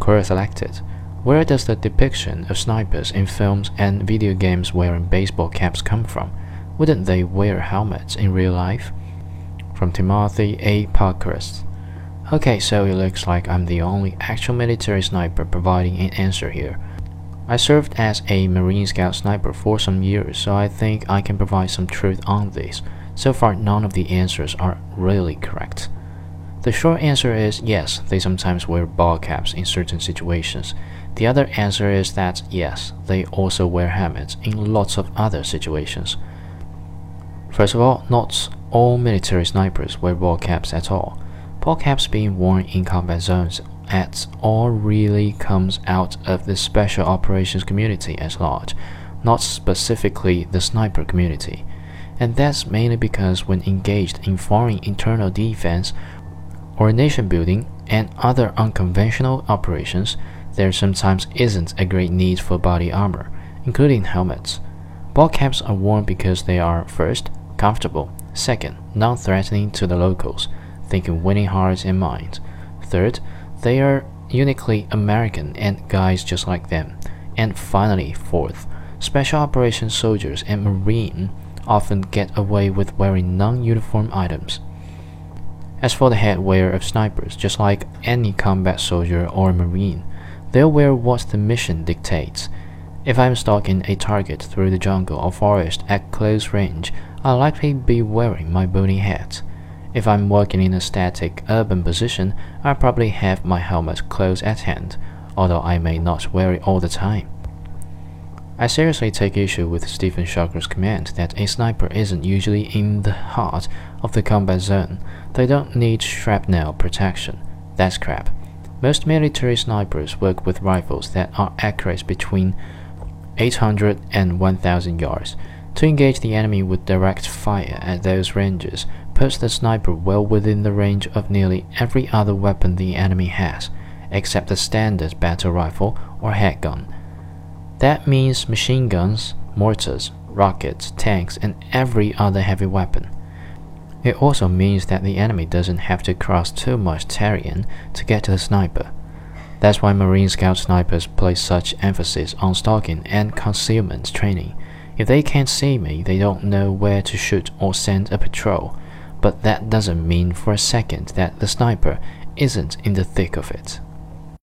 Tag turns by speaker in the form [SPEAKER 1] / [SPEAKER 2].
[SPEAKER 1] Query selected. Where does the depiction of snipers in films and video games wearing baseball caps come from? Wouldn't they wear helmets in real life? From Timothy A. Parkhurst. Okay, so it looks like I'm the only actual military sniper providing an answer here. I served as a Marine Scout sniper for some years, so I think I can provide some truth on this. So far, none of the answers are really correct. The short answer is yes, they sometimes wear ball caps in certain situations. The other answer is that yes, they also wear helmets in lots of other situations. First of all, not all military snipers wear ball caps at all. Ball caps being worn in combat zones at all really comes out of the special operations community as large, not specifically the sniper community. And that's mainly because when engaged in foreign internal defense or nation building and other unconventional operations, there sometimes isn't a great need for body armor, including helmets. Ball caps are worn because they are, first, comfortable, second, non threatening to the locals, thinking winning hearts and minds, third, they are uniquely American and guys just like them, and finally, fourth, special operations soldiers and Marine often get away with wearing non uniform items. As for the headwear of snipers, just like any combat soldier or Marine, they'll wear what the mission dictates. If I'm stalking a target through the jungle or forest at close range, I'll likely be wearing my boonie hat. If I'm working in a static urban position, I'll probably have my helmet close at hand, although I may not wear it all the time. I seriously take issue with Stephen Shocker's comment that a sniper isn't usually in the heart of the combat zone. They don't need shrapnel protection. That's crap. Most military snipers work with rifles that are accurate between 800 and 1000 yards. To engage the enemy with direct fire at those ranges puts the sniper well within the range of nearly every other weapon the enemy has, except the standard battle rifle or handgun. That means machine guns, mortars, rockets, tanks, and every other heavy weapon. It also means that the enemy doesn't have to cross too much terrain to get to the sniper. That's why Marine Scout snipers place such emphasis on stalking and concealment training. If they can't see me, they don't know where to shoot or send a patrol. But that doesn't mean for a second that the sniper isn't in the thick of it.